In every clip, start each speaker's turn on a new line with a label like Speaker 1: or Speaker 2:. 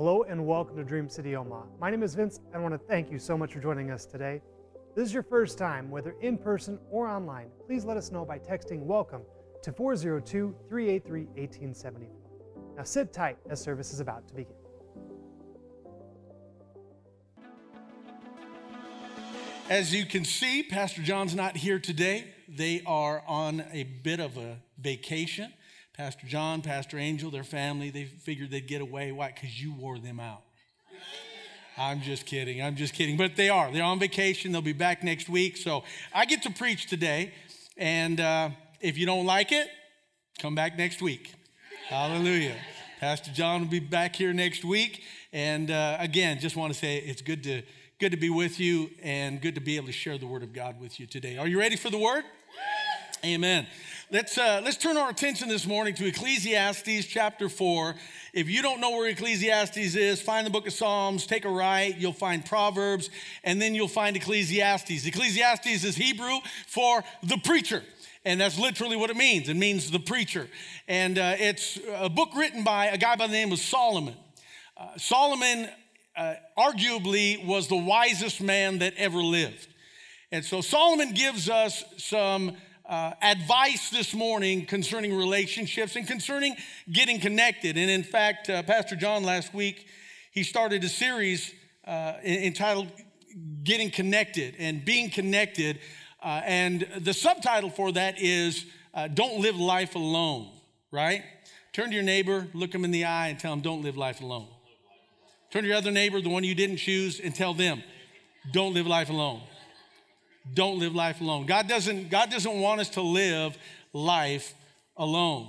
Speaker 1: Hello and welcome to Dream City Omaha. My name is Vince and I want to thank you so much for joining us today. If this is your first time, whether in person or online. Please let us know by texting welcome to 402 383 1874. Now sit tight as service is about to begin.
Speaker 2: As you can see, Pastor John's not here today. They are on a bit of a vacation. Pastor John, Pastor Angel, their family, they figured they'd get away. Why? Because you wore them out. I'm just kidding. I'm just kidding. But they are. They're on vacation. They'll be back next week. So I get to preach today. And uh, if you don't like it, come back next week. Hallelujah. Pastor John will be back here next week. And uh, again, just want to say it's good to good to be with you and good to be able to share the word of God with you today. Are you ready for the word? Amen. Let's, uh, let's turn our attention this morning to Ecclesiastes chapter 4. If you don't know where Ecclesiastes is, find the book of Psalms, take a right, you'll find Proverbs, and then you'll find Ecclesiastes. Ecclesiastes is Hebrew for the preacher. And that's literally what it means. It means the preacher. And uh, it's a book written by a guy by the name of Solomon. Uh, Solomon uh, arguably was the wisest man that ever lived. And so Solomon gives us some uh, advice this morning concerning relationships and concerning getting connected. And in fact, uh, Pastor John last week, he started a series uh, entitled Getting Connected and Being Connected. Uh, and the subtitle for that is uh, Don't Live Life Alone, right? Turn to your neighbor, look him in the eye, and tell him, Don't live life alone. Turn to your other neighbor, the one you didn't choose, and tell them, don't live life alone. Don't live life alone. God doesn't, God doesn't want us to live life alone.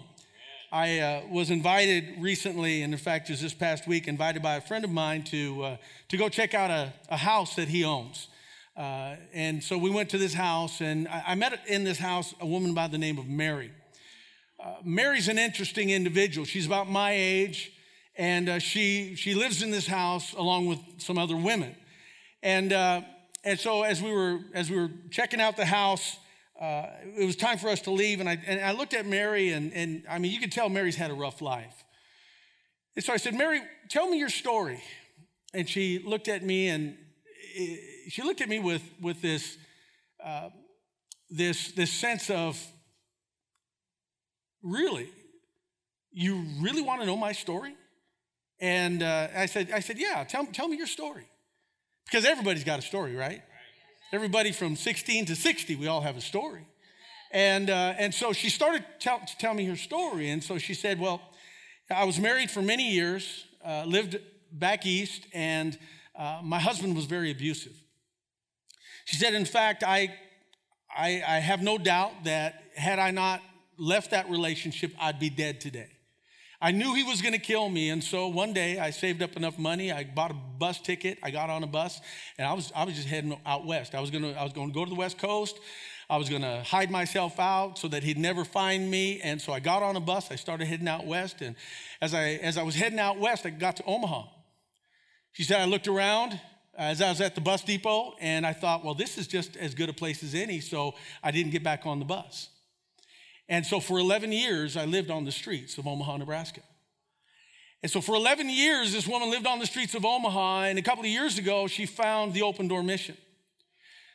Speaker 2: I uh, was invited recently, and in fact, just this past week, invited by a friend of mine to, uh, to go check out a, a house that he owns. Uh, and so we went to this house, and I, I, met in this house a woman by the name of Mary. Uh, Mary's an interesting individual. She's about my age and uh, she she lives in this house along with some other women, and uh, and so as we were as we were checking out the house, uh, it was time for us to leave, and I and I looked at Mary, and and I mean you could tell Mary's had a rough life, and so I said, Mary, tell me your story, and she looked at me and eh, she looked at me with with this uh, this this sense of really, you really want to know my story? And uh, I said, I said, yeah, tell, tell me your story. Because everybody's got a story, right? Everybody from 16 to 60, we all have a story. And, uh, and so she started tell, to tell me her story. And so she said, well, I was married for many years, uh, lived back east, and uh, my husband was very abusive. She said, in fact, I, I, I have no doubt that had I not left that relationship, I'd be dead today. I knew he was going to kill me. And so one day I saved up enough money. I bought a bus ticket. I got on a bus and I was, I was just heading out west. I was going to, I was going to go to the West Coast. I was going to hide myself out so that he'd never find me. And so I got on a bus. I started heading out west. And as I, as I was heading out west, I got to Omaha. She said, I looked around as I was at the bus depot and I thought, well, this is just as good a place as any. So I didn't get back on the bus. And so for 11 years, I lived on the streets of Omaha, Nebraska. And so for 11 years, this woman lived on the streets of Omaha. And a couple of years ago, she found the Open Door Mission.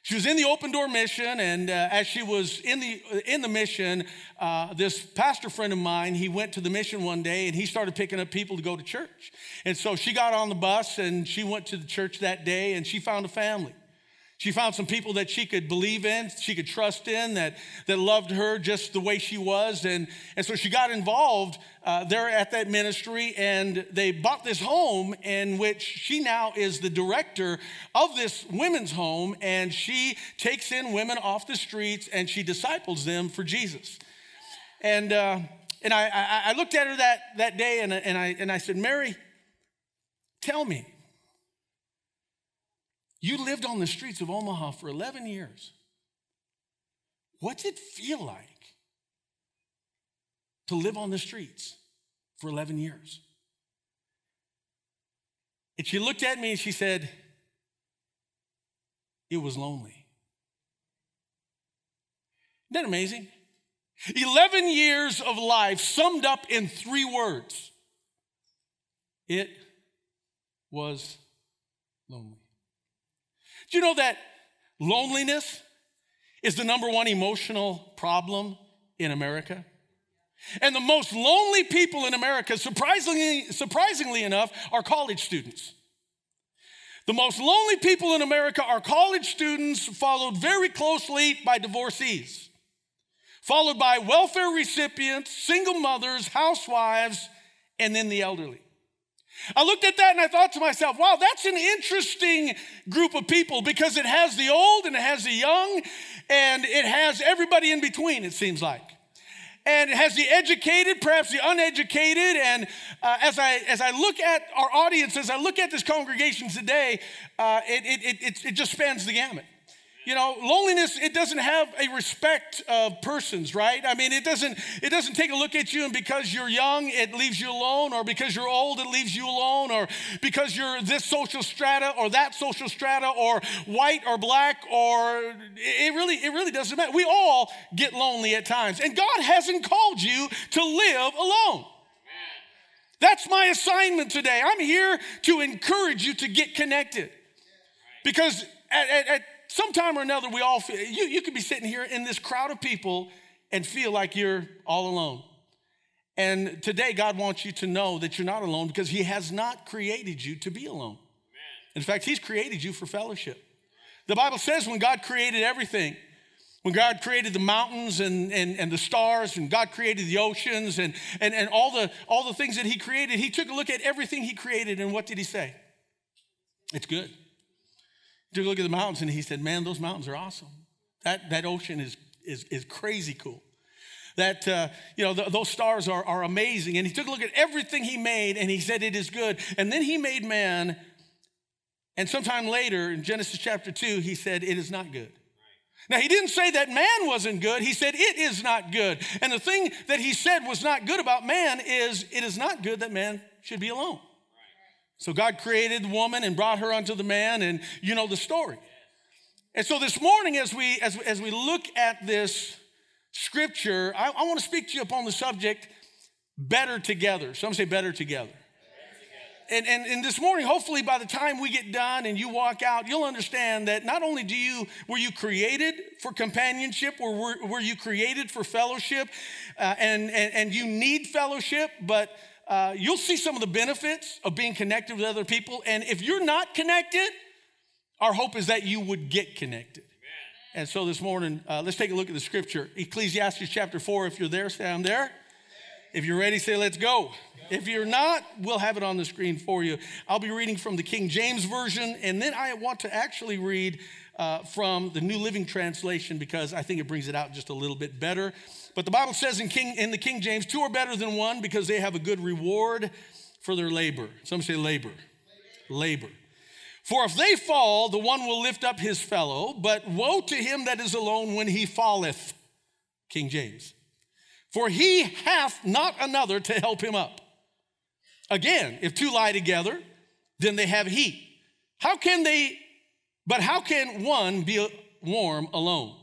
Speaker 2: She was in the Open Door Mission, and uh, as she was in the in the mission, uh, this pastor friend of mine, he went to the mission one day, and he started picking up people to go to church. And so she got on the bus, and she went to the church that day, and she found a family. She found some people that she could believe in, she could trust in, that, that loved her just the way she was. And, and so she got involved uh, there at that ministry, and they bought this home in which she now is the director of this women's home, and she takes in women off the streets and she disciples them for Jesus. And, uh, and I, I, I looked at her that, that day and, and, I, and I said, Mary, tell me you lived on the streets of Omaha for 11 years. What's it feel like to live on the streets for 11 years? And she looked at me and she said, It was lonely. Isn't that amazing? 11 years of life summed up in three words it was lonely. Do you know that loneliness is the number one emotional problem in America? And the most lonely people in America, surprisingly, surprisingly enough, are college students. The most lonely people in America are college students, followed very closely by divorcees, followed by welfare recipients, single mothers, housewives, and then the elderly. I looked at that and I thought to myself, wow, that's an interesting group of people because it has the old and it has the young and it has everybody in between, it seems like. And it has the educated, perhaps the uneducated. And uh, as, I, as I look at our audience, as I look at this congregation today, uh, it, it, it, it just spans the gamut. You know, loneliness, it doesn't have a respect of persons, right? I mean, it doesn't, it doesn't take a look at you and because you're young, it leaves you alone, or because you're old, it leaves you alone, or because you're this social strata or that social strata, or white or black, or it really, it really doesn't matter. We all get lonely at times. And God hasn't called you to live alone. That's my assignment today. I'm here to encourage you to get connected. Because at, at, at sometime or another, we all feel, you, you could be sitting here in this crowd of people and feel like you're all alone. And today, God wants you to know that you're not alone because He has not created you to be alone. In fact, He's created you for fellowship. The Bible says when God created everything, when God created the mountains and, and, and the stars, and God created the oceans and, and, and all, the, all the things that He created, He took a look at everything He created, and what did He say? It's good took a look at the mountains and he said, Man, those mountains are awesome. That, that ocean is, is, is crazy cool. That, uh, you know, th- those stars are, are amazing. And he took a look at everything he made and he said, It is good. And then he made man. And sometime later in Genesis chapter 2, he said, It is not good. Now, he didn't say that man wasn't good. He said it is not good. And the thing that he said was not good about man is it is not good that man should be alone. So God created the woman and brought her unto the man, and you know the story. And so this morning, as we as, as we look at this scripture, I, I want to speak to you upon the subject better together. Some say better together. And, and, and this morning, hopefully, by the time we get done and you walk out, you'll understand that not only do you were you created for companionship, or were, were you created for fellowship, uh, and, and and you need fellowship, but uh, you'll see some of the benefits of being connected with other people. And if you're not connected, our hope is that you would get connected. Amen. And so this morning, uh, let's take a look at the scripture. Ecclesiastes chapter 4. If you're there, say, I'm there. If you're ready, say, let's go. If you're not, we'll have it on the screen for you. I'll be reading from the King James Version, and then I want to actually read uh, from the New Living Translation because I think it brings it out just a little bit better. But the Bible says in, King, in the King James, two are better than one because they have a good reward for their labor. Some say labor. Labor. For if they fall, the one will lift up his fellow, but woe to him that is alone when he falleth. King James. For he hath not another to help him up. Again, if two lie together, then they have heat. How can they, but how can one be warm alone?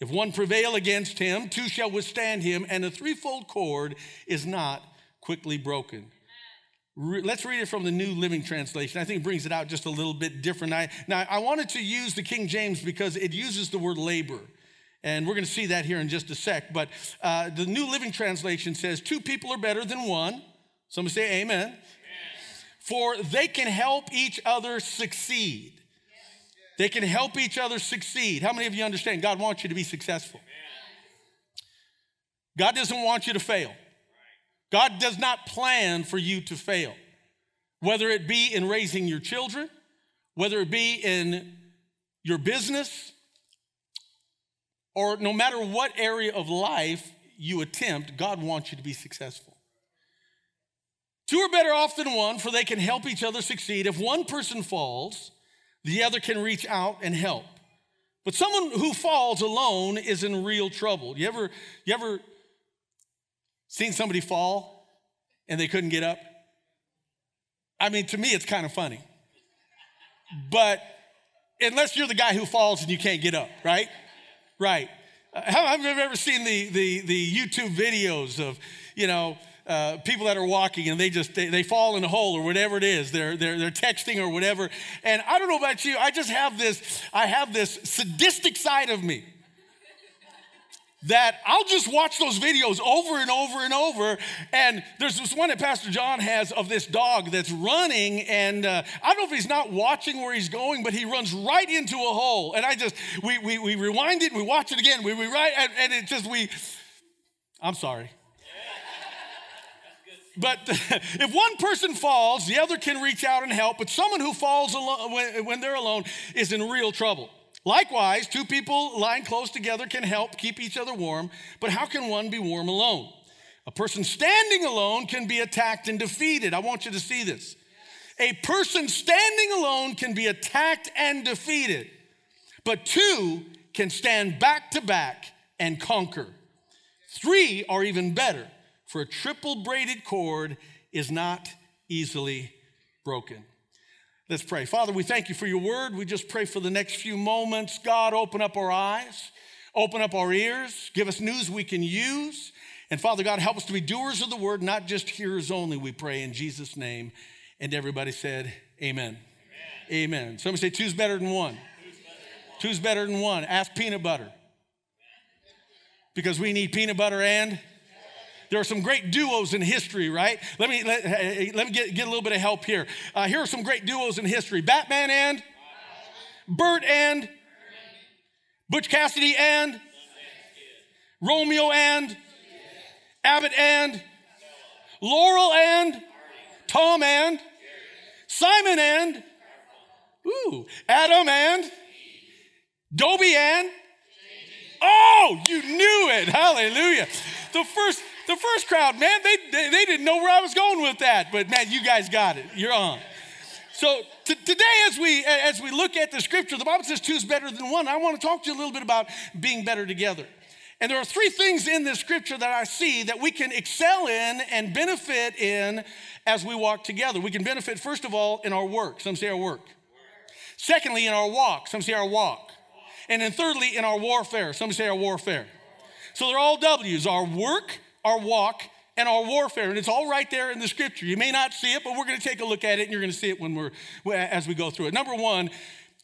Speaker 2: If one prevail against him, two shall withstand him, and a threefold cord is not quickly broken. Re- let's read it from the New Living Translation. I think it brings it out just a little bit different. I, now, I wanted to use the King James because it uses the word labor. And we're going to see that here in just a sec. But uh, the New Living Translation says, Two people are better than one. Somebody say amen. amen. For they can help each other succeed. They can help each other succeed. How many of you understand God wants you to be successful? God doesn't want you to fail. God does not plan for you to fail, whether it be in raising your children, whether it be in your business, or no matter what area of life you attempt, God wants you to be successful. Two are better off than one, for they can help each other succeed. If one person falls, the other can reach out and help. But someone who falls alone is in real trouble. You ever, you ever seen somebody fall and they couldn't get up? I mean, to me, it's kind of funny. But unless you're the guy who falls and you can't get up, right? Right. Uh, many have ever seen the, the, the YouTube videos of, you know, uh, people that are walking and they just they, they, fall in a hole or whatever it is they're, they're they're texting or whatever and i don't know about you i just have this i have this sadistic side of me that I'll just watch those videos over and over and over. And there's this one that Pastor John has of this dog that's running, and uh, I don't know if he's not watching where he's going, but he runs right into a hole. And I just, we, we, we rewind it and we watch it again. We, we write, and, and it just, we, I'm sorry. But if one person falls, the other can reach out and help. But someone who falls alone, when, when they're alone is in real trouble. Likewise, two people lying close together can help keep each other warm, but how can one be warm alone? A person standing alone can be attacked and defeated. I want you to see this. A person standing alone can be attacked and defeated, but two can stand back to back and conquer. Three are even better, for a triple braided cord is not easily broken. Let's pray. Father, we thank you for your word. We just pray for the next few moments. God, open up our eyes, open up our ears, give us news we can use. And Father God, help us to be doers of the word, not just hearers only, we pray in Jesus' name. And everybody said, Amen. Amen. Amen. Somebody say, two's better than one. Two's better than one. Ask peanut butter. Because we need peanut butter and there are some great duos in history, right? Let me, let, let me get, get a little bit of help here. Uh, here are some great duos in history. Batman and? Bert and? Butch Cassidy and? Romeo and? Abbott and? Laurel and? Tom and? Simon and? Ooh, Adam and? Dobie and? Oh, you knew it. Hallelujah. The first the first crowd, man, they, they, they, didn't know where I was going with that, but man, you guys got it. You're on. So t- today, as we as we look at the scripture, the Bible says two is better than one. I want to talk to you a little bit about being better together. And there are three things in this scripture that I see that we can excel in and benefit in as we walk together. We can benefit, first of all, in our work. Some say our work. Secondly, in our walk. Some say our walk. And then thirdly, in our warfare. Some say our warfare. So they're all W's our work, our walk, and our warfare. And it's all right there in the scripture. You may not see it, but we're going to take a look at it and you're going to see it when we're as we go through it. Number one,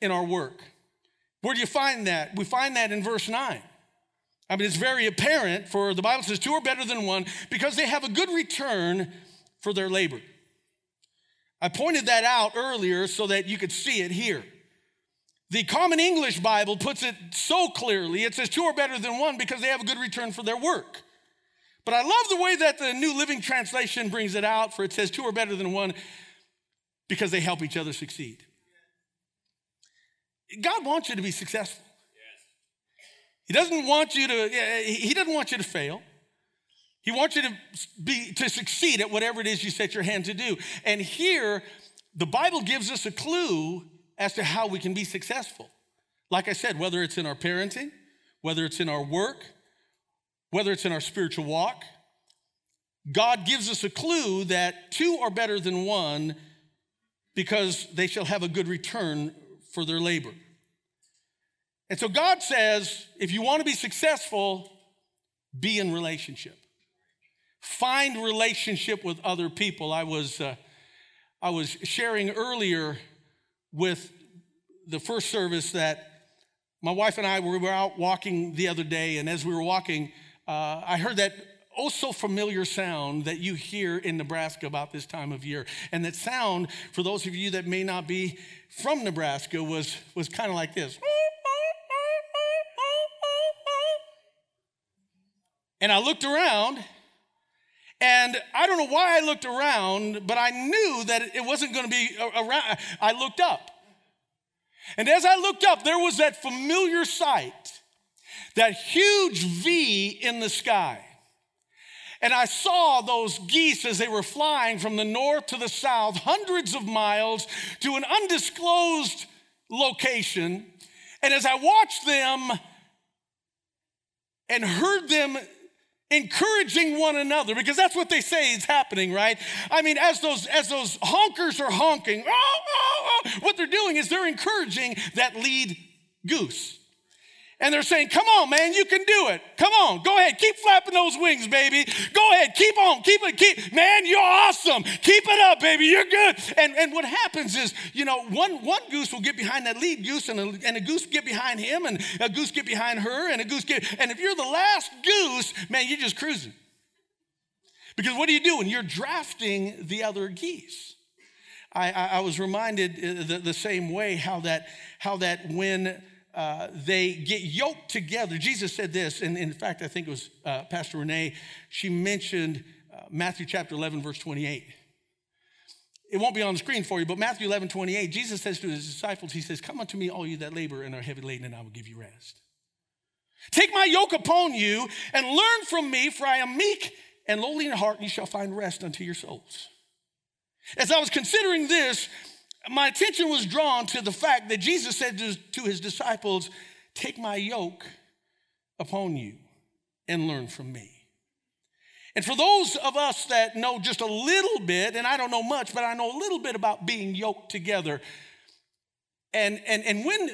Speaker 2: in our work. Where do you find that? We find that in verse 9. I mean, it's very apparent for the Bible says two are better than one because they have a good return for their labor. I pointed that out earlier so that you could see it here. The Common English Bible puts it so clearly. It says two are better than one because they have a good return for their work. But I love the way that the New Living Translation brings it out, for it says two are better than one because they help each other succeed. God wants you to be successful. He doesn't want you to, eh, he doesn't want you to fail. He wants you to be to succeed at whatever it is you set your hand to do. And here, the Bible gives us a clue as to how we can be successful. Like I said, whether it's in our parenting, whether it's in our work, whether it's in our spiritual walk, God gives us a clue that two are better than one because they shall have a good return for their labor. And so God says if you want to be successful, be in relationship. Find relationship with other people. I was, uh, I was sharing earlier with the first service that my wife and I were out walking the other day, and as we were walking, uh, I heard that oh so familiar sound that you hear in Nebraska about this time of year. And that sound, for those of you that may not be from Nebraska, was, was kind of like this. And I looked around, and I don't know why I looked around, but I knew that it wasn't going to be around. I looked up. And as I looked up, there was that familiar sight that huge V in the sky. And I saw those geese as they were flying from the north to the south, hundreds of miles to an undisclosed location. And as I watched them and heard them encouraging one another because that's what they say is happening right i mean as those as those honkers are honking oh, oh, oh, what they're doing is they're encouraging that lead goose And they're saying, Come on, man, you can do it. Come on, go ahead, keep flapping those wings, baby. Go ahead, keep on, keep it, keep, man, you're awesome. Keep it up, baby, you're good. And, and what happens is, you know, one, one goose will get behind that lead goose, and a, and a goose get behind him, and a goose get behind her, and a goose get, and if you're the last goose, man, you're just cruising. Because what are you doing? You're drafting the other geese. I, I, I was reminded uh, the, the same way how that, how that when uh, they get yoked together. Jesus said this, and in fact, I think it was uh, Pastor Renee, she mentioned uh, Matthew chapter 11, verse 28. It won't be on the screen for you, but Matthew 11, 28, Jesus says to his disciples, He says, Come unto me, all you that labor and are heavy laden, and I will give you rest. Take my yoke upon you and learn from me, for I am meek and lowly in heart, and you shall find rest unto your souls. As I was considering this, my attention was drawn to the fact that Jesus said to his disciples, Take my yoke upon you and learn from me. And for those of us that know just a little bit, and I don't know much, but I know a little bit about being yoked together. And, and, and when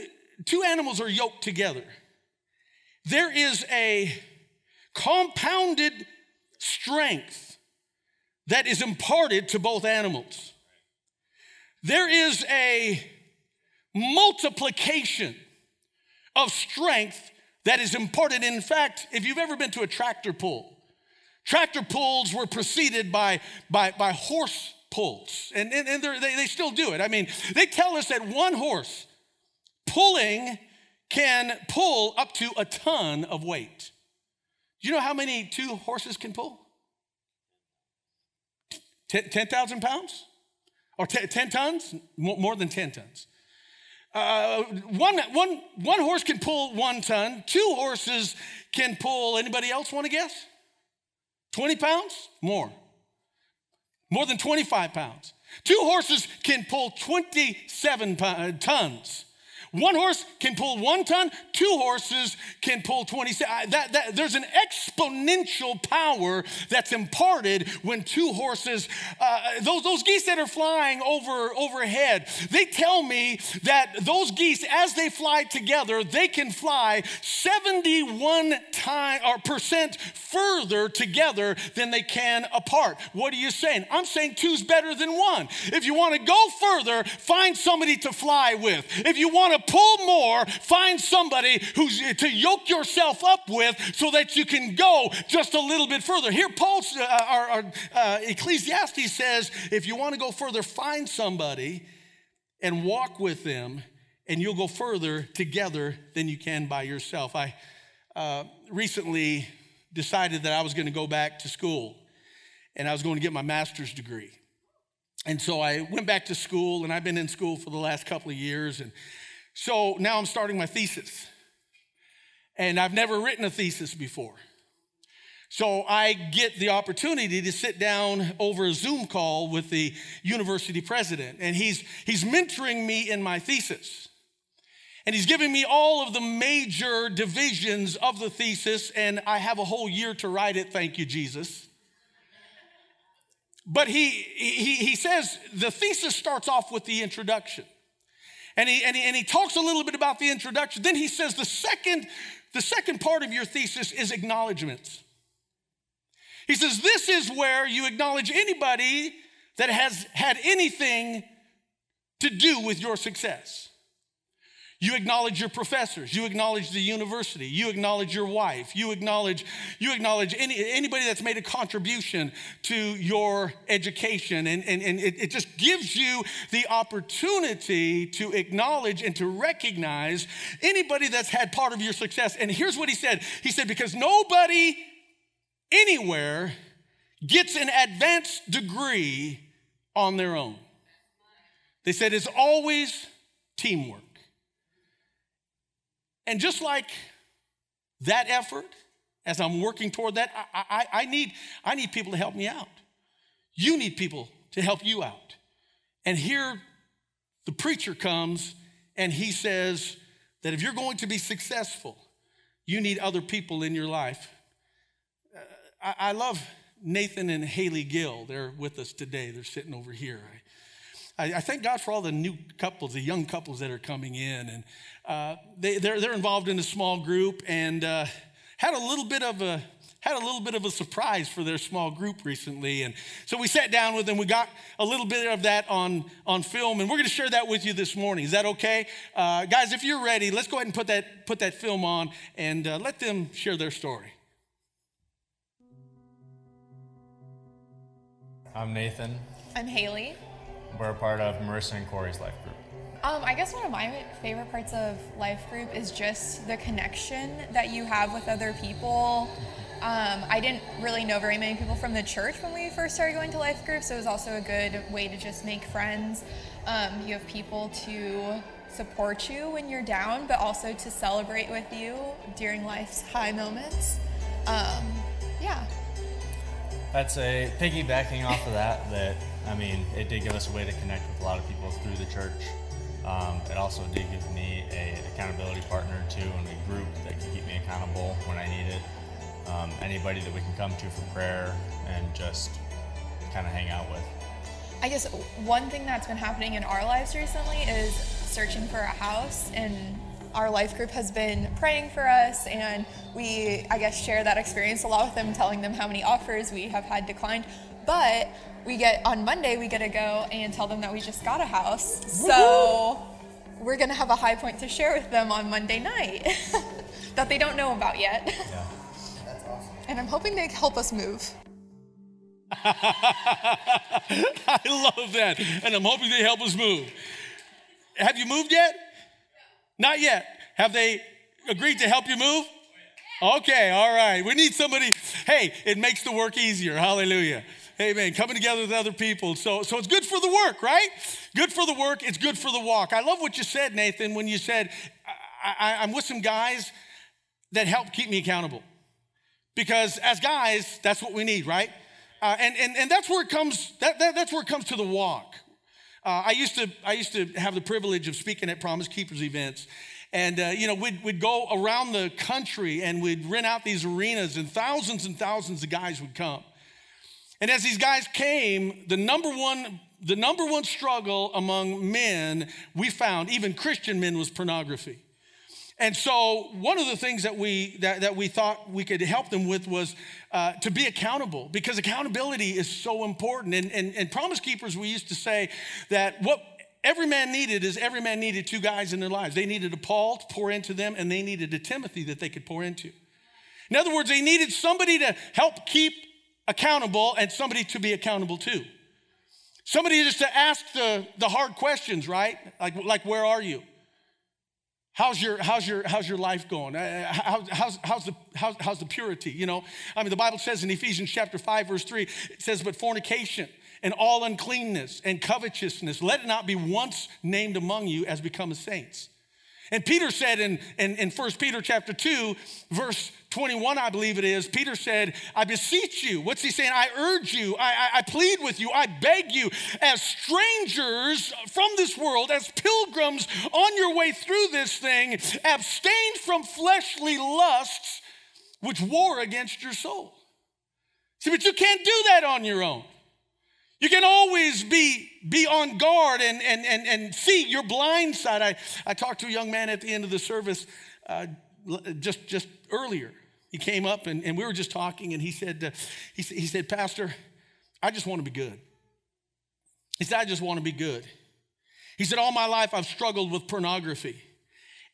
Speaker 2: two animals are yoked together, there is a compounded strength that is imparted to both animals there is a multiplication of strength that is important. In fact, if you've ever been to a tractor pull, tractor pulls were preceded by, by, by horse pulls, and, and, and they, they still do it. I mean, they tell us that one horse pulling can pull up to a ton of weight. Do you know how many two horses can pull? 10,000 pounds? Or 10 tons? More than 10 tons. Uh, one, one, one horse can pull one ton. Two horses can pull, anybody else want to guess? 20 pounds? More. More than 25 pounds. Two horses can pull 27 tons. One horse can pull one ton, two horses can pull 20. That, that, there's an exponential power that's imparted when two horses, uh, those, those geese that are flying over overhead, they tell me that those geese, as they fly together, they can fly 71 time, or percent further together than they can apart. What are you saying? I'm saying two's better than one. If you want to go further, find somebody to fly with. If you want to pull more, find somebody who's to yoke yourself up with so that you can go just a little bit further. Here, Paul, uh, our, our uh, Ecclesiastes says, if you want to go further, find somebody and walk with them, and you'll go further together than you can by yourself. I uh, recently decided that I was going to go back to school, and I was going to get my master's degree. And so I went back to school, and I've been in school for the last couple of years, and so now I'm starting my thesis. And I've never written a thesis before. So I get the opportunity to sit down over a Zoom call with the university president, and he's, he's mentoring me in my thesis. And he's giving me all of the major divisions of the thesis, and I have a whole year to write it, thank you, Jesus. But he, he, he says the thesis starts off with the introduction. And he, and, he, and he talks a little bit about the introduction. Then he says the second, the second part of your thesis is acknowledgments. He says, This is where you acknowledge anybody that has had anything to do with your success. You acknowledge your professors. You acknowledge the university. You acknowledge your wife. You acknowledge, you acknowledge any, anybody that's made a contribution to your education. And, and, and it, it just gives you the opportunity to acknowledge and to recognize anybody that's had part of your success. And here's what he said He said, because nobody anywhere gets an advanced degree on their own. They said it's always teamwork. And just like that effort, as I'm working toward that, I, I, I, need, I need people to help me out. You need people to help you out. And here the preacher comes and he says that if you're going to be successful, you need other people in your life. Uh, I, I, love Nathan and Haley Gill. They're with us today. They're sitting over here. I, I, thank God for all the new couples, the young couples that are coming in. And uh, they, they're, they're involved in a small group and uh, had a little bit of a had a little bit of a surprise for their small group recently. And so we sat down with them. We got a little bit of that on, on film, and we're going to share that with you this morning. Is that okay? Uh, guys, if you're ready, let's go ahead and put that, put that film on and uh, let them share their story.
Speaker 3: I'm Nathan.
Speaker 4: I'm Haley.
Speaker 3: We're a part of Marissa and Corey's life group.
Speaker 4: Um, I guess one of my favorite parts of life group is just the connection that you have with other people. Um, I didn't really know very many people from the church when we first started going to life groups. So it was also a good way to just make friends. Um, you have people to support you when you're down, but also to celebrate with you during life's high moments. Um, yeah.
Speaker 3: That's a piggybacking off of that. That I mean, it did give us a way to connect with a lot of people through the church. Um, it also did give me a accountability partner too, and a group that can keep me accountable when I need it um, anybody that we can come to for prayer and just kind of hang out with.
Speaker 4: I guess one thing that's been happening in our lives recently is searching for a house and our life group has been praying for us and we i guess share that experience a lot with them telling them how many offers we have had declined but we get on monday we get to go and tell them that we just got a house so we're going to have a high point to share with them on monday night that they don't know about yet yeah. That's awesome. And I'm hoping they help us move.
Speaker 2: I love that. And I'm hoping they help us move. Have you moved yet? Not yet. Have they agreed to help you move? Oh, okay, all right. We need somebody. Hey, it makes the work easier. Hallelujah. Amen. Coming together with other people. So, so it's good for the work, right? Good for the work. It's good for the walk. I love what you said, Nathan, when you said, I, I, I'm with some guys that help keep me accountable. Because as guys, that's what we need, right? Uh, and, and, and that's where it comes, that, that, that's where it comes to the walk. Uh, I, used to, I used to have the privilege of speaking at Promise Keepers events. And, uh, you know, we'd, we'd go around the country and we'd rent out these arenas, and thousands and thousands of guys would come. And as these guys came, the number one, the number one struggle among men we found, even Christian men, was pornography. And so, one of the things that we, that, that we thought we could help them with was uh, to be accountable because accountability is so important. And, and, and Promise Keepers, we used to say that what every man needed is every man needed two guys in their lives. They needed a Paul to pour into them, and they needed a Timothy that they could pour into. In other words, they needed somebody to help keep accountable and somebody to be accountable to. Somebody just to ask the, the hard questions, right? Like, like where are you? How's your, how's your, how's your life going? Uh, how, how's, how's, the, how's, how's the purity? You know, I mean, the Bible says in Ephesians chapter 5, verse 3, it says, But fornication and all uncleanness and covetousness, let it not be once named among you as become saints. And Peter said in, in, in 1 Peter chapter 2, verse 21, I believe it is, Peter said, I beseech you. What's he saying? I urge you, I, I, I, plead with you, I beg you, as strangers from this world, as pilgrims on your way through this thing, abstain from fleshly lusts which war against your soul. See, but you can't do that on your own. You can always be, be on guard and, and, and, and see your blind side. I, I talked to a young man at the end of the service uh, just, just earlier. He came up and, and we were just talking, and he said, uh, he, he said, Pastor, I just want to be good. He said, I just want to be good. He said, All my life I've struggled with pornography.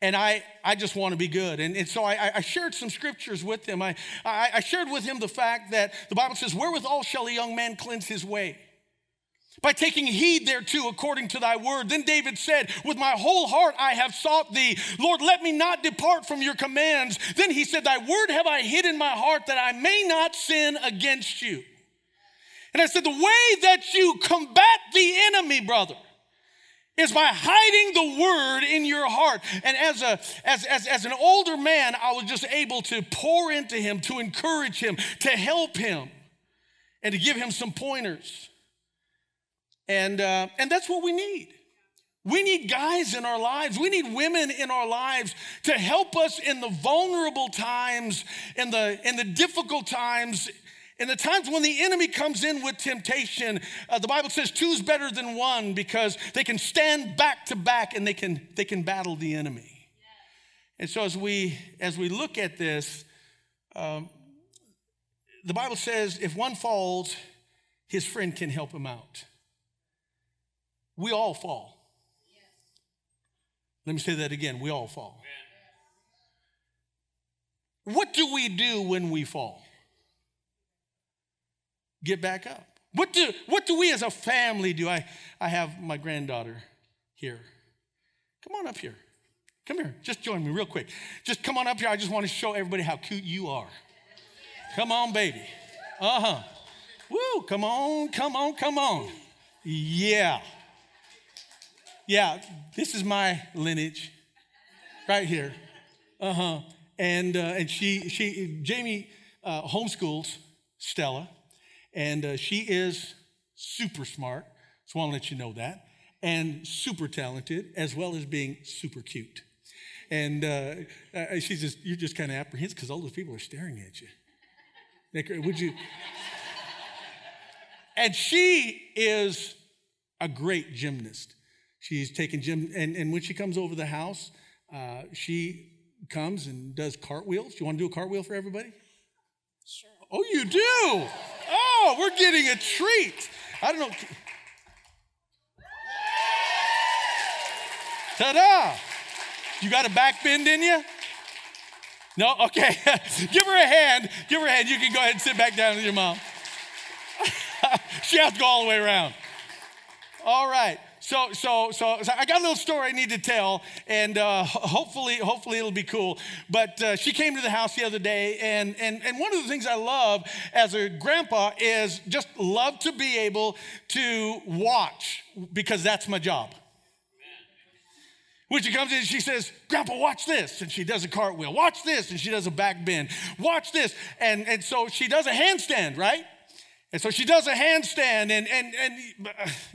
Speaker 2: And I, I just want to be good. And, and so I, I shared some scriptures with him. I, I, I shared with him the fact that the Bible says, Wherewithal shall a young man cleanse his way? By taking heed thereto according to thy word. Then David said, With my whole heart I have sought thee. Lord, let me not depart from your commands. Then he said, Thy word have I hid in my heart that I may not sin against you. And I said, The way that you combat the enemy, brother, is by hiding the word in your heart. And as, a, as, as, as an older man, I was just able to pour into him, to encourage him, to help him, and to give him some pointers. And, uh, and that's what we need. We need guys in our lives. We need women in our lives to help us in the vulnerable times, in the, in the difficult times, In the times when the enemy comes in with temptation, uh, the Bible says two's better than one because they can stand back to back and they can, they can battle the enemy. And so as we as we look at this, um, the Bible says if one falls, his friend can help him out. We all fall. Let me say that again. We all fall. What do we do when we fall? Get back up. What do, what do we as a family do? I, I have my granddaughter here. Come on up here. Come here. Just join me real quick. Just come on up here. I just want to show everybody how cute you are. Come on, baby. Uh huh. Woo. Come on, come on, come on. Yeah. Yeah, this is my lineage right here. Uh huh. And, uh, and she, she, Jamie uh, homeschools Stella, and uh, she is super smart. So I want to let you know that. And super talented, as well as being super cute. And uh, she's just, you're just kind of apprehensive because all those people are staring at you. Would you? and she is a great gymnast. She's taken gym, and, and when she comes over the house, uh, she comes and does cartwheels. You want to do a cartwheel for everybody?
Speaker 4: Sure.
Speaker 2: Oh, you do? Oh, we're getting a treat. I don't know. Ta da! You got a back bend in you? No? Okay. Give her a hand. Give her a hand. You can go ahead and sit back down with your mom. she has to go all the way around. All right. So, so, so, I got a little story I need to tell, and uh, hopefully, hopefully it'll be cool. But uh, she came to the house the other day, and, and, and one of the things I love as a grandpa is just love to be able to watch because that's my job. When she comes in, she says, Grandpa, watch this. And she does a cartwheel. Watch this. And she does a back bend. Watch this. And, and so she does a handstand, right? And so she does a handstand. And, and, and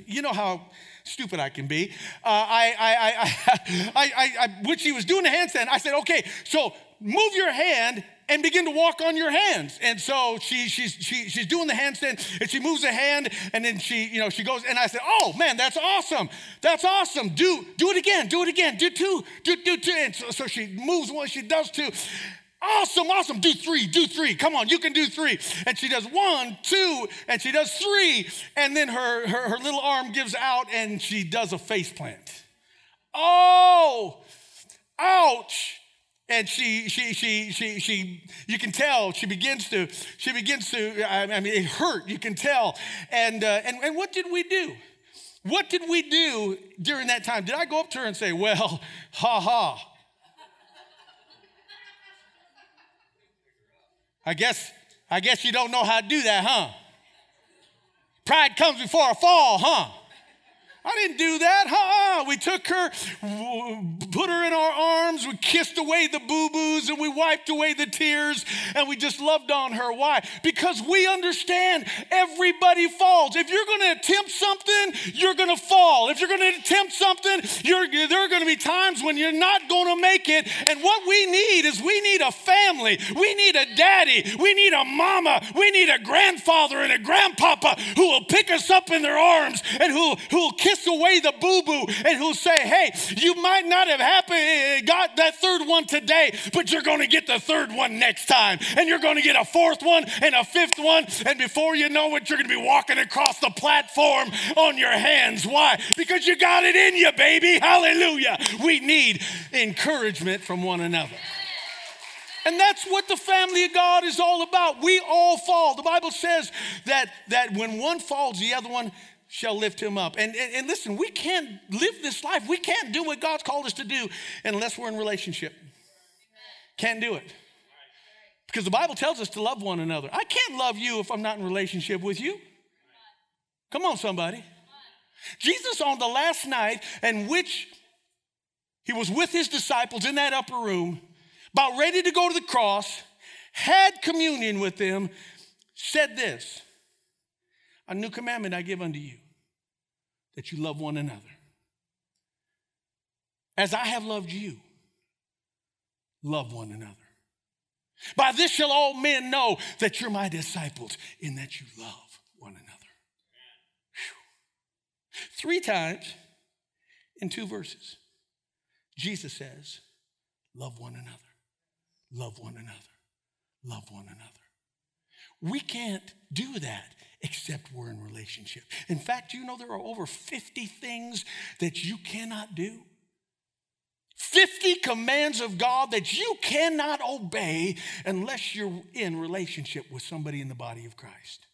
Speaker 2: you know how stupid I can be. Uh, I, I, I, I, I, I, when she was doing the handstand, I said, okay, so move your hand and begin to walk on your hands. And so she, she's, she, she's doing the handstand and she moves a hand and then she, you know, she goes, and I said, oh man, that's awesome. That's awesome. Do, do it again, do it again, do two, do, do two. And so, so she moves one, she does two. Awesome, awesome. Do three, do three. Come on, you can do three. And she does one, two, and she does three. And then her, her, her little arm gives out and she does a face plant. Oh, ouch and she she she she she you can tell she begins to she begins to i mean it hurt you can tell and uh, and and what did we do what did we do during that time did i go up to her and say well ha ha i guess i guess you don't know how to do that huh? Pride comes before a fall huh I didn't do that. Huh? We took her, put her in our arms, we kissed away the boo boos, and we wiped away the tears, and we just loved on her. Why? Because we understand everybody falls. If you're going to attempt something, you're going to fall. If you're going to attempt something, there are going to be times when you're not going to make it. And what we need is we need a family, we need a daddy, we need a mama, we need a grandfather and a grandpapa who will pick us up in their arms and who who will kiss kiss away the boo boo and who'll say, hey, you might not have happened, eh, got that third one today, but you're going to get the third one next time. And you're going to get a fourth one and a fifth one. And before you know it, you're going to be walking across the platform on your hands. Why? Because you got it in you, baby. Hallelujah. We need encouragement from one another. And that's what the family of God is all about. We all fall. The Bible says that, that when one falls, the other one shall lift him up. And, and, and, listen, we can't live this life. We can't do what God's called us to do unless we're in relationship. Can't do it. Because the Bible tells us to love one another. I can't love you if I'm not in relationship with you. Come on, somebody. Jesus, on the last night in which he was with his disciples in that upper room, about ready to go to the cross, had communion with them, said this A new commandment I give unto you that you love one another. As I have loved you, love one another. By this shall all men know that you're my disciples, in that you love one another. Whew. Three times in two verses, Jesus says, Love one another, love one another, love one another. We can't do that except we're in relationship. In fact, you know there are over 50 things that you cannot do. 50 commands of God that you cannot obey unless you're in relationship with somebody in the body of Christ.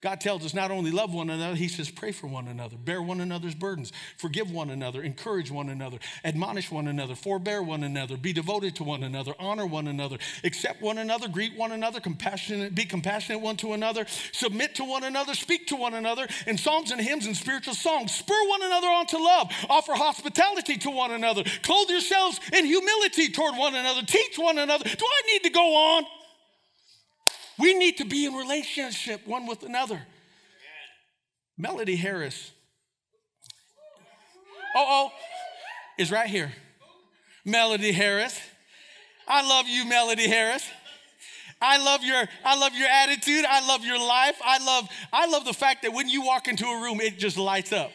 Speaker 2: God tells us not only love one another, He says pray for one another, bear one another's burdens, forgive one another, encourage one another, admonish one another, forbear one another, be devoted to one another, honor one another, accept one another, greet one another, compassionate, be compassionate one to another, submit to one another, speak to one another in psalms and hymns and spiritual songs, spur one another on to love, offer hospitality to one another, clothe yourselves in humility toward one another, teach one another. Do I need to go on? We need to be in relationship one with another. Amen. Melody Harris. Oh, oh, is right here. Melody Harris. I love you, Melody Harris. I love your I love your attitude. I love your life. I love I love the fact that when you walk into a room, it just lights up.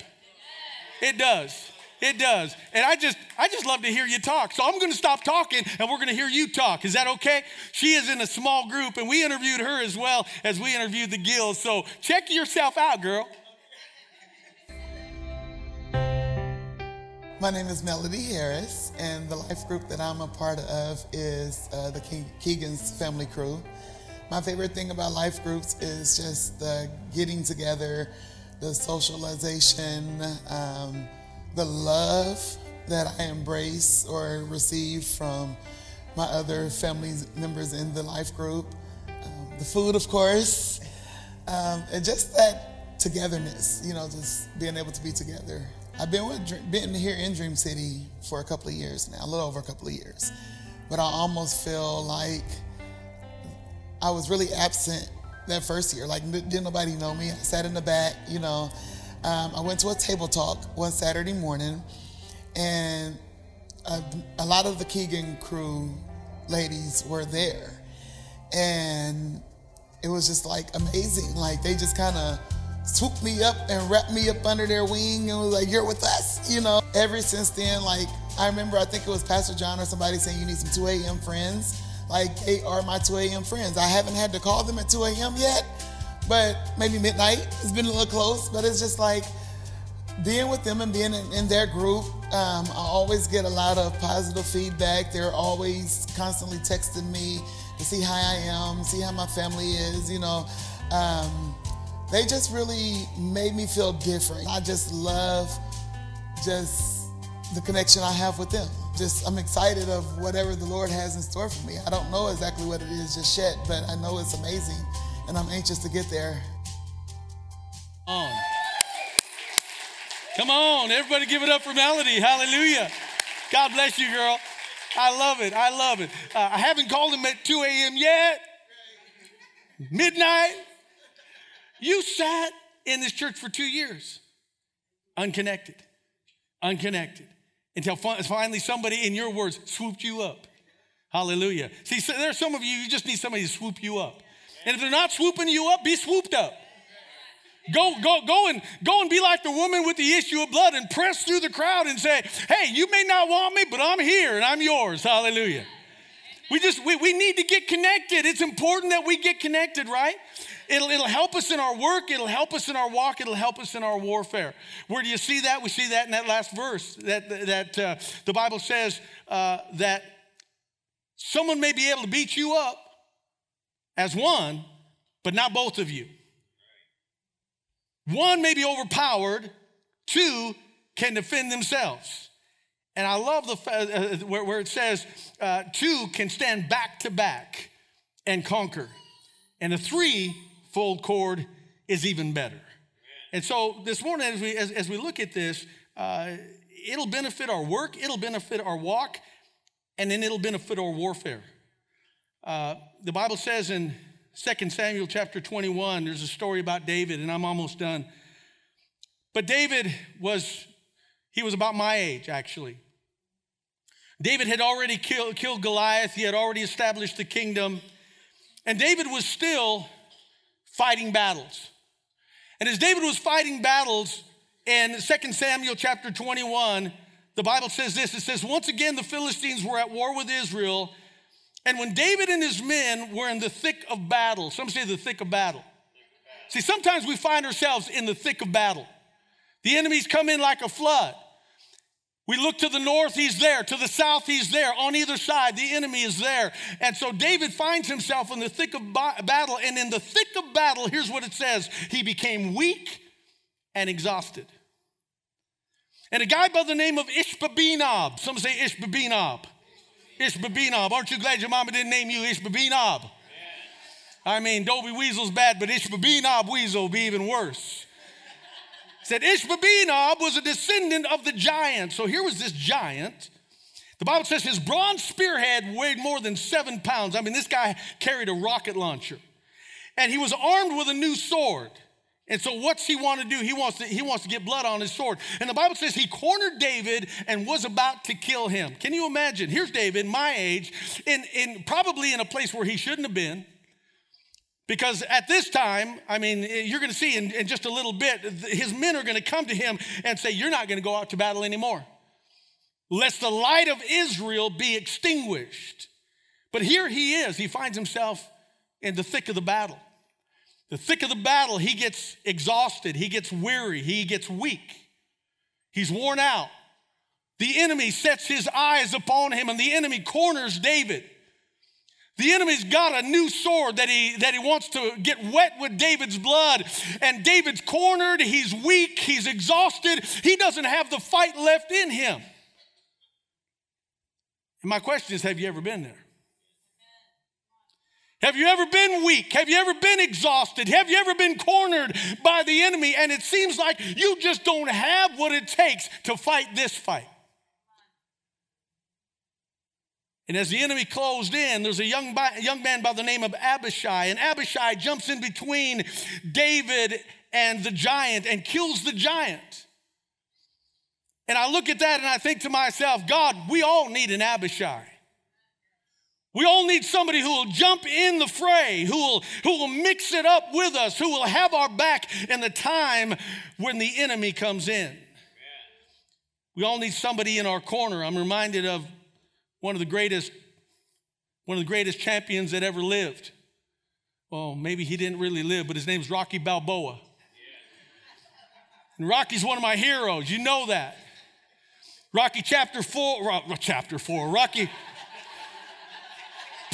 Speaker 2: It does. It does. And I just I just love to hear you talk. So I'm going to stop talking and we're going to hear you talk. Is that okay? She is in a small group and we interviewed her as well as we interviewed the Gills. So check yourself out, girl.
Speaker 5: My name is Melody Harris, and the life group that I'm a part of is uh, the Keegan's Family Crew. My favorite thing about life groups is just the getting together, the socialization, um, the love that I embrace or receive from my other family members in the life group, um, the food, of course, um, and just that togetherness, you know, just being able to be together. I've been, with, been here in Dream City for a couple of years now, a little over a couple of years, but I almost feel like I was really absent that first year. Like, didn't nobody know me. I sat in the back, you know, um, I went to a table talk one Saturday morning, and a, a lot of the Keegan crew ladies were there. And it was just like amazing. Like they just kind of swooped me up and wrapped me up under their wing and was like, You're with us, you know. Ever since then, like I remember I think it was Pastor John or somebody saying you need some 2 a.m. friends. Like they are my 2 a.m. friends. I haven't had to call them at 2 a.m. yet, but maybe midnight. It's been a little close, but it's just like being with them and being in, in their group. Um, I always get a lot of positive feedback. They're always constantly texting me to see how I am, see how my family is. You know, um, they just really made me feel different. I just love just the connection I have with them. Just I'm excited of whatever the Lord has in store for me. I don't know exactly what it is just yet, but I know it's amazing and I'm anxious to get there.
Speaker 2: On. Come on, everybody give it up for Melody. Hallelujah. God bless you, girl. I love it. I love it. Uh, I haven't called him at 2 a.m. yet. Midnight. You sat in this church for two years, unconnected, unconnected, until finally somebody, in your words, swooped you up. Hallelujah. See, so there's some of you, you just need somebody to swoop you up. And if they're not swooping you up, be swooped up. Go, go, go and go and be like the woman with the issue of blood and press through the crowd and say, Hey, you may not want me, but I'm here and I'm yours. Hallelujah. We just we, we need to get connected. It's important that we get connected, right? It'll, it'll help us in our work, it'll help us in our walk, it'll help us in our warfare. Where do you see that? We see that in that last verse that, that uh, the Bible says uh, that someone may be able to beat you up as one, but not both of you. One may be overpowered, two can defend themselves. And I love the uh, where, where, it says uh, two can stand back to back and conquer, and a three-fold cord is even better. And so this morning, as we as, as we look at this, uh, it'll benefit our work, it'll benefit our walk, and then it'll benefit our warfare. Uh, the Bible says in 2 Samuel chapter 21, there's a story about David, and I'm almost done. But David was, he was about my age, actually. David had already killed, killed Goliath, he had already established the kingdom, and David was still fighting battles. And as David was fighting battles in 2 Samuel chapter 21, the Bible says this it says, Once again, the Philistines were at war with Israel. And when David and his men were in the thick of battle, some say the thick of battle. See, sometimes we find ourselves in the thick of battle. The enemies come in like a flood. We look to the north, he's there. To the south, he's there. On either side, the enemy is there. And so David finds himself in the thick of battle. And in the thick of battle, here's what it says he became weak and exhausted. And a guy by the name of Ishbabenob, some say Ishbabenob. Ishbabenob. Aren't you glad your mama didn't name you Ishbabenob? I mean, Dobie Weasel's bad, but Ishbabenob Weasel will be even worse said Ishbabenob was a descendant of the giant. So here was this giant. The Bible says his bronze spearhead weighed more than seven pounds. I mean, this guy carried a rocket launcher. And he was armed with a new sword. And so what's he want to do? He wants to, he wants to get blood on his sword. And the Bible says he cornered David and was about to kill him. Can you imagine? Here's David, my age, in, in probably in a place where he shouldn't have been. Because at this time, I mean, eh, you're going to see in, in, just a little bit, his men are going to come to him and say, You're not going to go out to battle anymore, lest the light of Israel be extinguished. But here he is. He finds himself in the thick of the battle. The thick of the battle, he gets exhausted, he gets weary, he gets weak, he's worn out. The enemy sets his eyes upon him, and the enemy corners David. The enemy's got a new sword that he, that he wants to get wet with David's blood. And David's cornered, he's weak, he's exhausted, he doesn't have the fight left in him. And my question is have you ever been there? Have you ever been weak? Have you ever been exhausted? Have you ever been cornered by the enemy? And it seems like you just don't have what it takes to fight this fight. And as the enemy closed in, there's a young, young man by the name of Abishai. And Abishai jumps in between David and the giant and kills the giant. And I look at that and I think to myself, God, we all need an Abishai. We all need somebody who will jump in the fray, who will, who will mix it up with us, who will have our back in the time when the enemy comes in. We all need somebody in our corner. I'm reminded of one of the greatest, one of the greatest champions that ever lived. Well, maybe he didn't really live, but his name's Rocky Balboa. And Rocky's one of my heroes. You know that. Rocky chapter four, chapter four, Rocky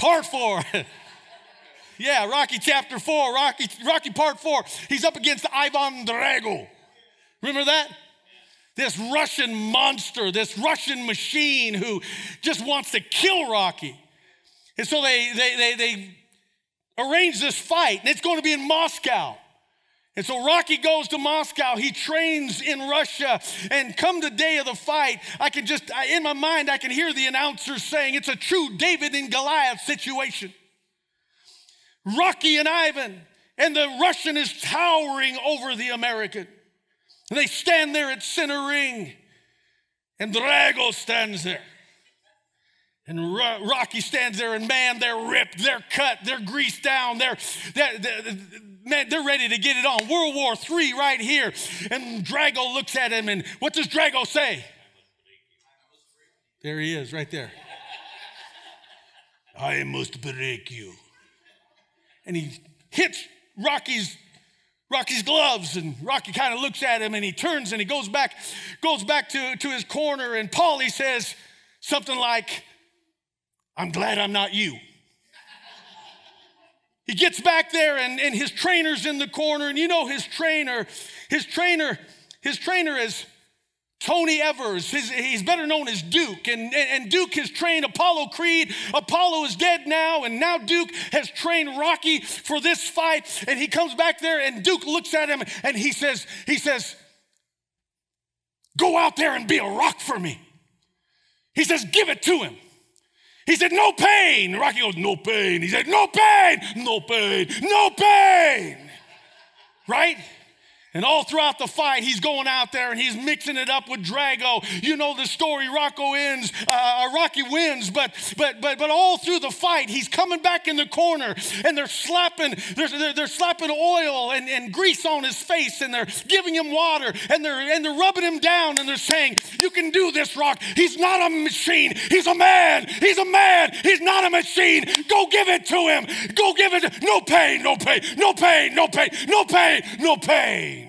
Speaker 2: part four. yeah, Rocky chapter four, Rocky, Rocky part four. He's up against Ivan Drago. Remember that? this Russian monster, this Russian machine who just wants to kill Rocky. And so they, they, they, they arrange this fight, and it's going to be in Moscow. And so Rocky goes to Moscow. He trains in Russia. And come the day of the fight, I can just, in my mind, I can hear the announcers saying it's a true David and Goliath situation. Rocky and Ivan, and the Russian is towering over the American. And they stand there at center ring, and Drago stands there. And Rocky stands there, and man, they're ripped, they're cut, they're greased down, they're, they're, they're, man, they're ready to get it on. World War III right here. And Drago looks at him, and what does Drago say? There he is, right there. I must break you. And he hits Rocky's Rocky's gloves, and Rocky kind of looks at him and he turns and he goes back, goes back to, to his corner, and Paulie says something like, I'm glad I'm not you. He gets back there and, and his trainer's in the corner, and you know his trainer, his trainer, his trainer is Tony Evers, his, he's better known as Duke, and, and Duke has trained Apollo Creed. Apollo is dead now, and now Duke has trained Rocky for this fight. And he comes back there, and Duke looks at him and he says, he says, Go out there and be a rock for me. He says, Give it to him. He said, No pain. Rocky goes, No pain. He said, No pain, no pain, no pain. Right? And all throughout the fight, he's going out there and he's mixing it up with Drago. You know the story. Rocco wins, uh, Rocky wins, but but but but all through the fight, he's coming back in the corner and they're slapping they're, they're, they're, slapping oil and, and grease on his face and they're giving him water and they're and they're rubbing him down and they're saying, "You can do this, Rock. He's not a machine. He's a man. He's a man. He's not a machine. Go give it to him. Go give it. No pain. No pain. No pain. No pain. No pain. No pain."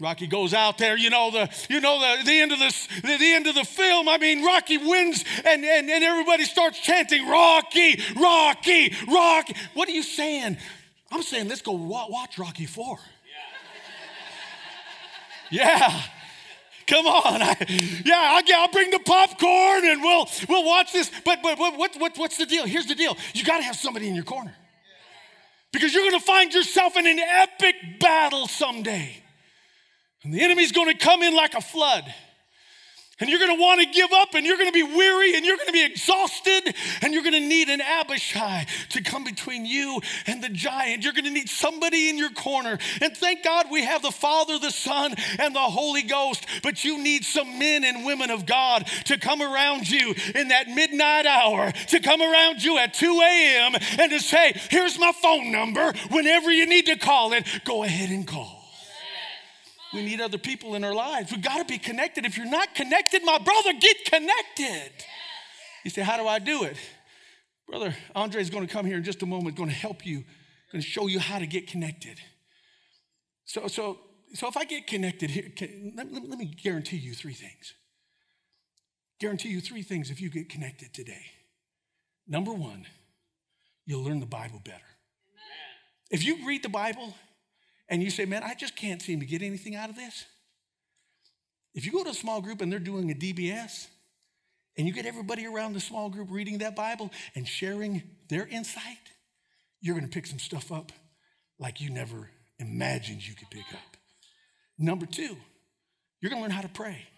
Speaker 2: Rocky goes out there, you know, the, you know, the, the end of this, the, the end of the film. I mean, Rocky wins and, and, and everybody starts chanting, Rocky, Rocky, Rocky. What are you saying? I'm saying, let's go watch Rocky 4. Yeah. yeah. Come on. I, yeah, I'll, I'll, bring the popcorn and we'll, we'll watch this. But, but, but what, what, what's the deal? Here's the deal. You got to have somebody in your corner. Because you're going to find yourself in an epic battle someday. And the enemy's going to come in like a flood. And you're going to want to give up and you're going to be weary and you're going to be exhausted and you're going to need an Abishai to come between you and the giant. You're going to need somebody in your corner. And thank God we have the Father, the Son, and the Holy Ghost. But you need some men and women of God to come around you in that midnight hour, to come around you at 2 a.m. and to say, Here's my phone number. Whenever you need to call it, go ahead and call. We need other people in our lives. We got to be connected. If you're not connected, my brother, get connected. You say, How do I do it? Brother Andre is going to come here in just a moment, going to help you, going to show you how to get connected. So, so, so if I get connected here, can, let, let, let me guarantee you three things. Guarantee you three things if you get connected today. Number one, you'll learn the Bible better. Amen. If you read the Bible, and you say, man, I just can't seem to get anything out of this. If you go to a small group and they're doing a DBS, and you get everybody around the small group reading that Bible and sharing their insight, you're going to pick some stuff up like you never imagined you could pick up. Number two, you're going to learn how to pray.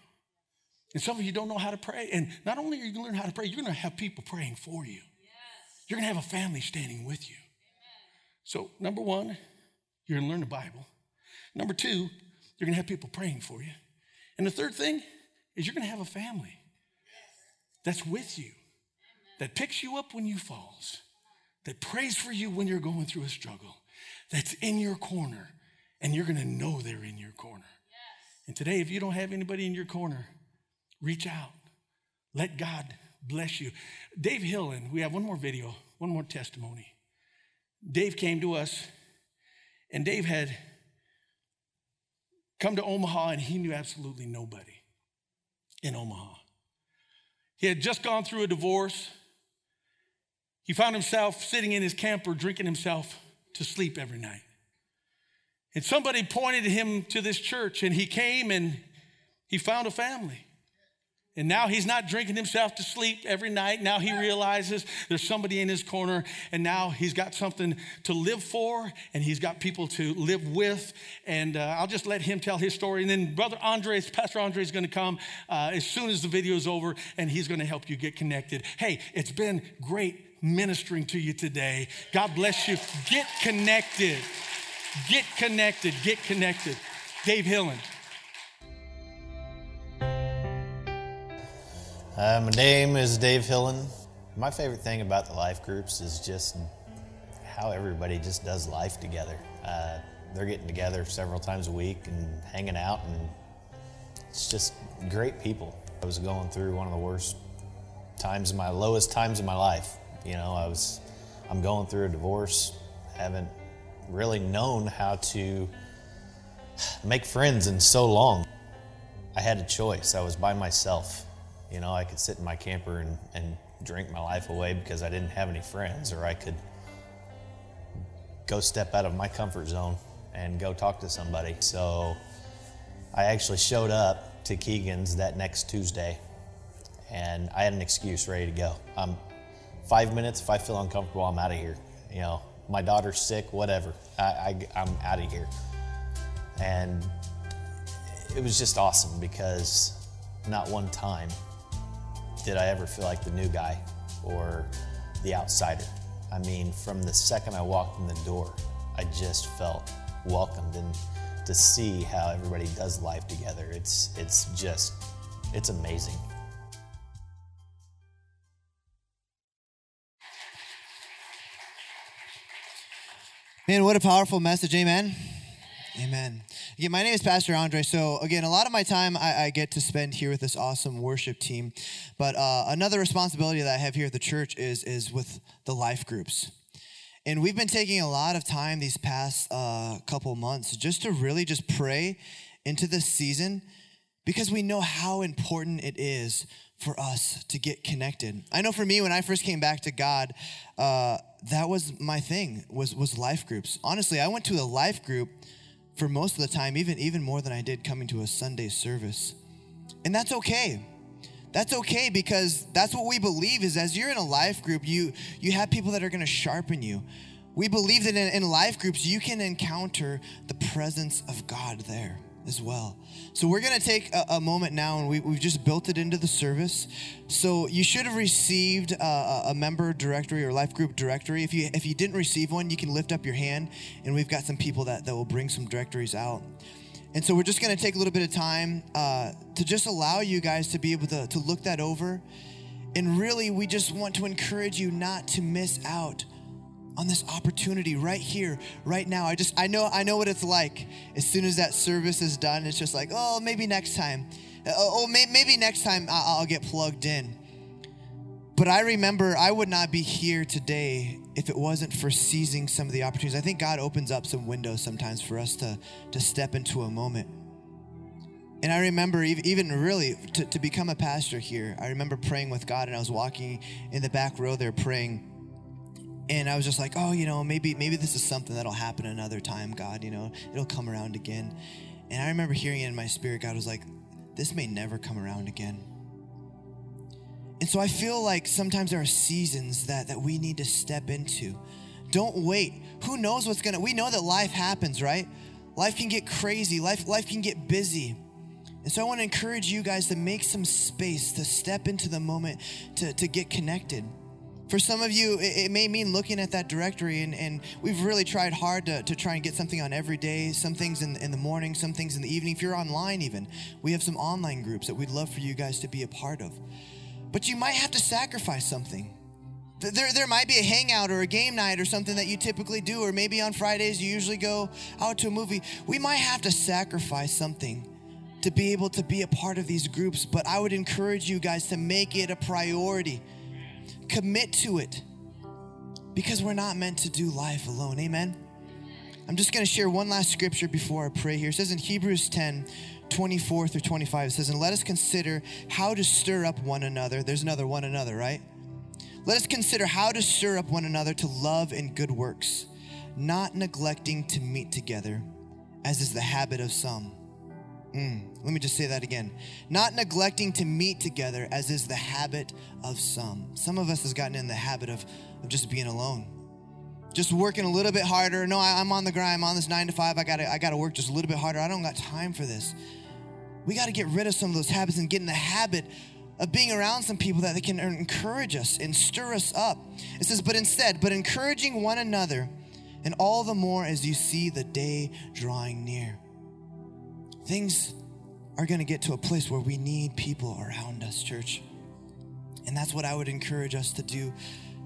Speaker 2: And some of you don't know how to pray. And not only are you going to learn how to pray, you're going to have people praying for you. Yes. You're going to have a family standing with you. Amen. So, number one, you're going to learn the Bible. Number two, you're going to have people praying for you. And the third thing is you're going to have a family that's with you, that picks you up when you falls, that prays for you when you're going through a struggle, that's in your corner, and you're going to know they're in your corner. And today, if you don't have anybody in your corner, reach out. Let God bless you. Dave Hillen, we have one more video, one more testimony. Dave came to us and Dave had come to Omaha and he knew absolutely nobody in Omaha. He had just gone through a divorce. He found himself sitting in his camper drinking himself to sleep every night. And somebody pointed him to this church, and he came and he found a family. And now he's not drinking himself to sleep every night. Now he realizes there's somebody in his corner, and now he's got something to live for, and he's got people to live with. And uh, I'll just let him tell his story. And then Brother Andres, Pastor Andre is going to come uh, as soon as the video is over, and he's going to help you get connected. Hey, it's been great ministering to you today. God bless you. Get connected. Get connected. Get connected. Dave Hillen.
Speaker 6: Uh, my name is Dave Hillen. My favorite thing about the life groups is just how everybody just does life together. Uh, they're getting together several times a week and hanging out, and it's just great people. I was going through one of the worst times, my lowest times of my life. You know, I was, I'm going through a divorce, haven't really known how to make friends in so long. I had a choice. I was by myself you know, I could sit in my camper and, and drink my life away because I didn't have any friends, or I could go step out of my comfort zone and go talk to somebody. So I actually showed up to Keegan's that next Tuesday, and I had an excuse ready to go. I'm five minutes. If I feel uncomfortable, I'm out of here. You know, my daughter's sick, whatever. I, I, I'm out of here. And it was just awesome because not one time did I ever feel like the new guy or the outsider. I mean, from the second I walked in the door, I just felt welcomed. And to see how everybody does life together. It's it's just it's amazing.
Speaker 7: Man, what a powerful message. Amen. Amen. Again, my name is Pastor Andre. So, again, a lot of my time I, I get to spend here with this awesome worship team. But uh, another responsibility that I have here at the church is, is with the life groups. And we've been taking a lot of time these past uh, couple months just to really just pray into this season because we know how important it is for us to get connected. I know for me, when I first came back to God, uh, that was my thing was was life groups. Honestly, I went to a life group for most of the time, even even more than I did coming to a Sunday service, and that's okay. That's okay because that's what we believe is as you're in a life group, you you have people that are going to sharpen you. We believe that in, in life groups you can encounter the presence of God there as well. So we're going to take a, a, moment now, and we, have just built it into the service. So you should have received a, a, member directory or life group directory. If you if you didn't receive one, you can lift up your hand, and we've got some people that, that will bring some directories out. And so we're just going to take a little bit of time uh, to just allow you guys to be able to, to look that over. And really, we just want to encourage you not to miss out on this opportunity right here right now. I just i know i know what it's like as soon as that service is done. It's just like oh maybe next time. Uh, oh, oh maybe next time i'll get plugged in. But i remember i would not be here today if it wasn't for seizing some of the opportunities. I think god opens up some windows sometimes for us to to step into a moment. And I remember even really to, to become a pastor here, I remember praying with God and I was walking in the back row there praying and I was just like, oh, you know, maybe maybe this is something that'll happen another time, God. You know, it'll come around again. And I remember hearing it in my spirit. God was like, this may never come around again. And so I feel like sometimes there are seasons that that we need to step into. Don't wait. Who knows what's gonna? We know that life happens, right? Life can get crazy. Life life can get busy. And so I want to encourage you guys to make some space to step into the moment to, to get connected. For some of you, it, it may mean looking at that directory, and, and we've really tried hard to, to try and get something on every day, some things in, in the morning, some things in the evening. If you're online, even, we have some online groups that we'd love for you guys to be a part of. But you might have to sacrifice something. There, there might be a hangout or a game night or something that you typically do, or maybe on Fridays you usually go out to a movie. We might have to sacrifice something to be able to be a part of these groups, but I would encourage you guys to make it a priority commit to it because we're not meant to do life alone. Amen. I'm just going to share one last scripture before I pray here. It says in Hebrews 10, 24 through 25, it says, And let us consider how to stir up one another. There's another one another, right? Let us consider how to stir up one another to love and good works, not neglecting to meet together, as is the habit of some Mm, let me just say that again. Not neglecting to meet together, as is the habit of some. Some of us has gotten in the habit of, of just being alone, just working a little bit harder. No, I, am on the grind. I'm on this nine to five. I gotta, I gotta work just a little bit harder. I don't got time for this. We got to get rid of some of those habits and get in the habit of being around some people that can encourage us and stir us up. It says, but instead, but encouraging one another, and all the more as you see the day drawing near things are going to get to a place where we need people around us, church. And that's what I would encourage us to do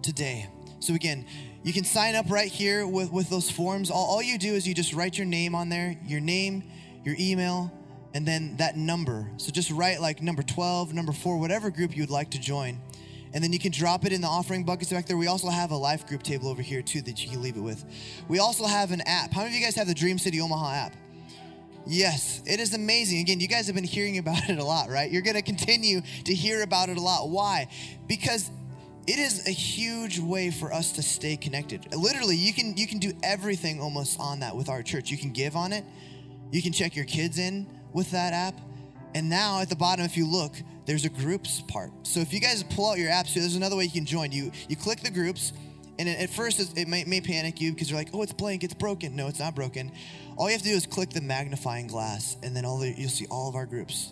Speaker 7: today. So, again, you can sign up right here with, with those forms. All, all you do is you just write your name on there, your name, your email, and then that number. So, just write like number 12, number four, whatever group you'd like to join. And then you can drop it in the offering buckets back there. We also have a life group table over here, too, that you can leave it with. We also have an app. How many of you guys have the Dream City Omaha app? Yes, it is amazing. Again, you guys have been hearing about it a lot, right? You're going to continue to hear about it a lot. Why? Because it is a huge way for us to stay connected. Literally, you can you can do everything almost on that with our church. You can give on it. You can check your kids in with that app. And now at the bottom if you look, there's a groups part. So if you guys pull out your apps, there's another way you can join. You you click the groups and at first it may, may panic you because you're like, "Oh, it's blank, it's broken." No, it's not broken all you have to do is click the magnifying glass, and then all the, you'll see all of our groups.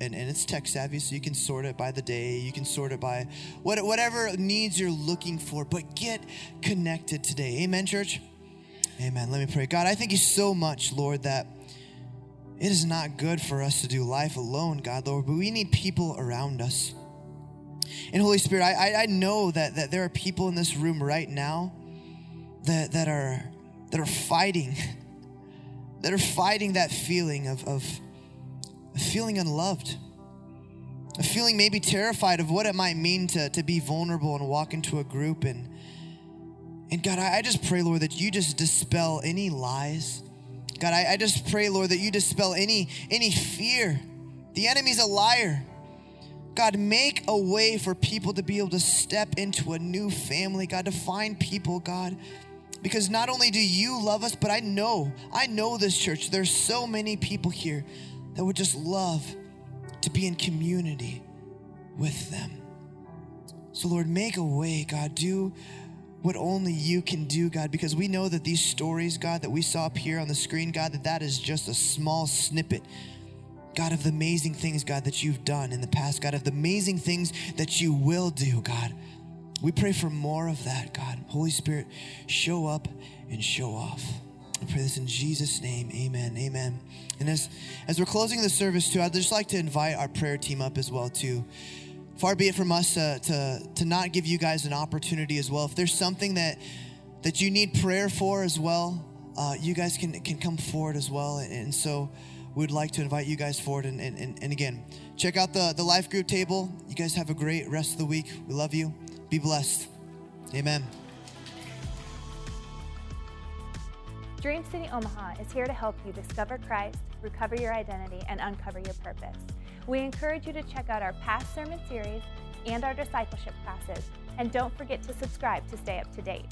Speaker 7: And, and it's tech savvy, so you can sort it by the day, you can sort it by what, whatever needs you're looking for, but get connected today. Amen, church? Amen. Let me pray. God, I thank you so much, Lord, that it is not good for us to do life alone, God, Lord, but we need people around us. And Holy Spirit, I, I, I know that, that there are people in this room right now that, that are that are fighting, that are fighting that feeling of, of feeling unloved, a feeling maybe terrified of what it might mean to, to be vulnerable and walk into a group. And, and God, I, I just pray, Lord, that you just dispel any lies. God, I, I just pray, Lord, that you dispel any, any fear. The enemy's a liar. God, make a way for people to be able to step into a new family, God, to find people, God. Because not only do you love us, but I know, I know this church, there's so many people here that would just love to be in community with them. So, Lord, make a way, God. Do what only you can do, God, because we know that these stories, God, that we saw up here on the screen, God, that that is just a small snippet God, of the amazing things, God, that you've done in the past, God, of the amazing things that you will do, God. We pray for more of that, God. Holy Spirit, show up and show off. I pray this in Jesus' name. Amen. Amen. And as, as we're closing the service, too, I'd just like to invite our prayer team up as well, too. Far be it from us uh, to, to not give you guys an opportunity as well. If there's something that, that you need prayer for as well, uh, you guys can, can come forward as well. And, and so, we would like to invite you guys forward. And, and, and again, check out the, the life group table. You guys have a great rest of the week. We love you. Be blessed. Amen.
Speaker 8: Dream City Omaha is here to help you discover Christ, recover your identity, and uncover your purpose. We encourage you to check out our past sermon series and our discipleship classes, and don't forget to subscribe to stay up to date.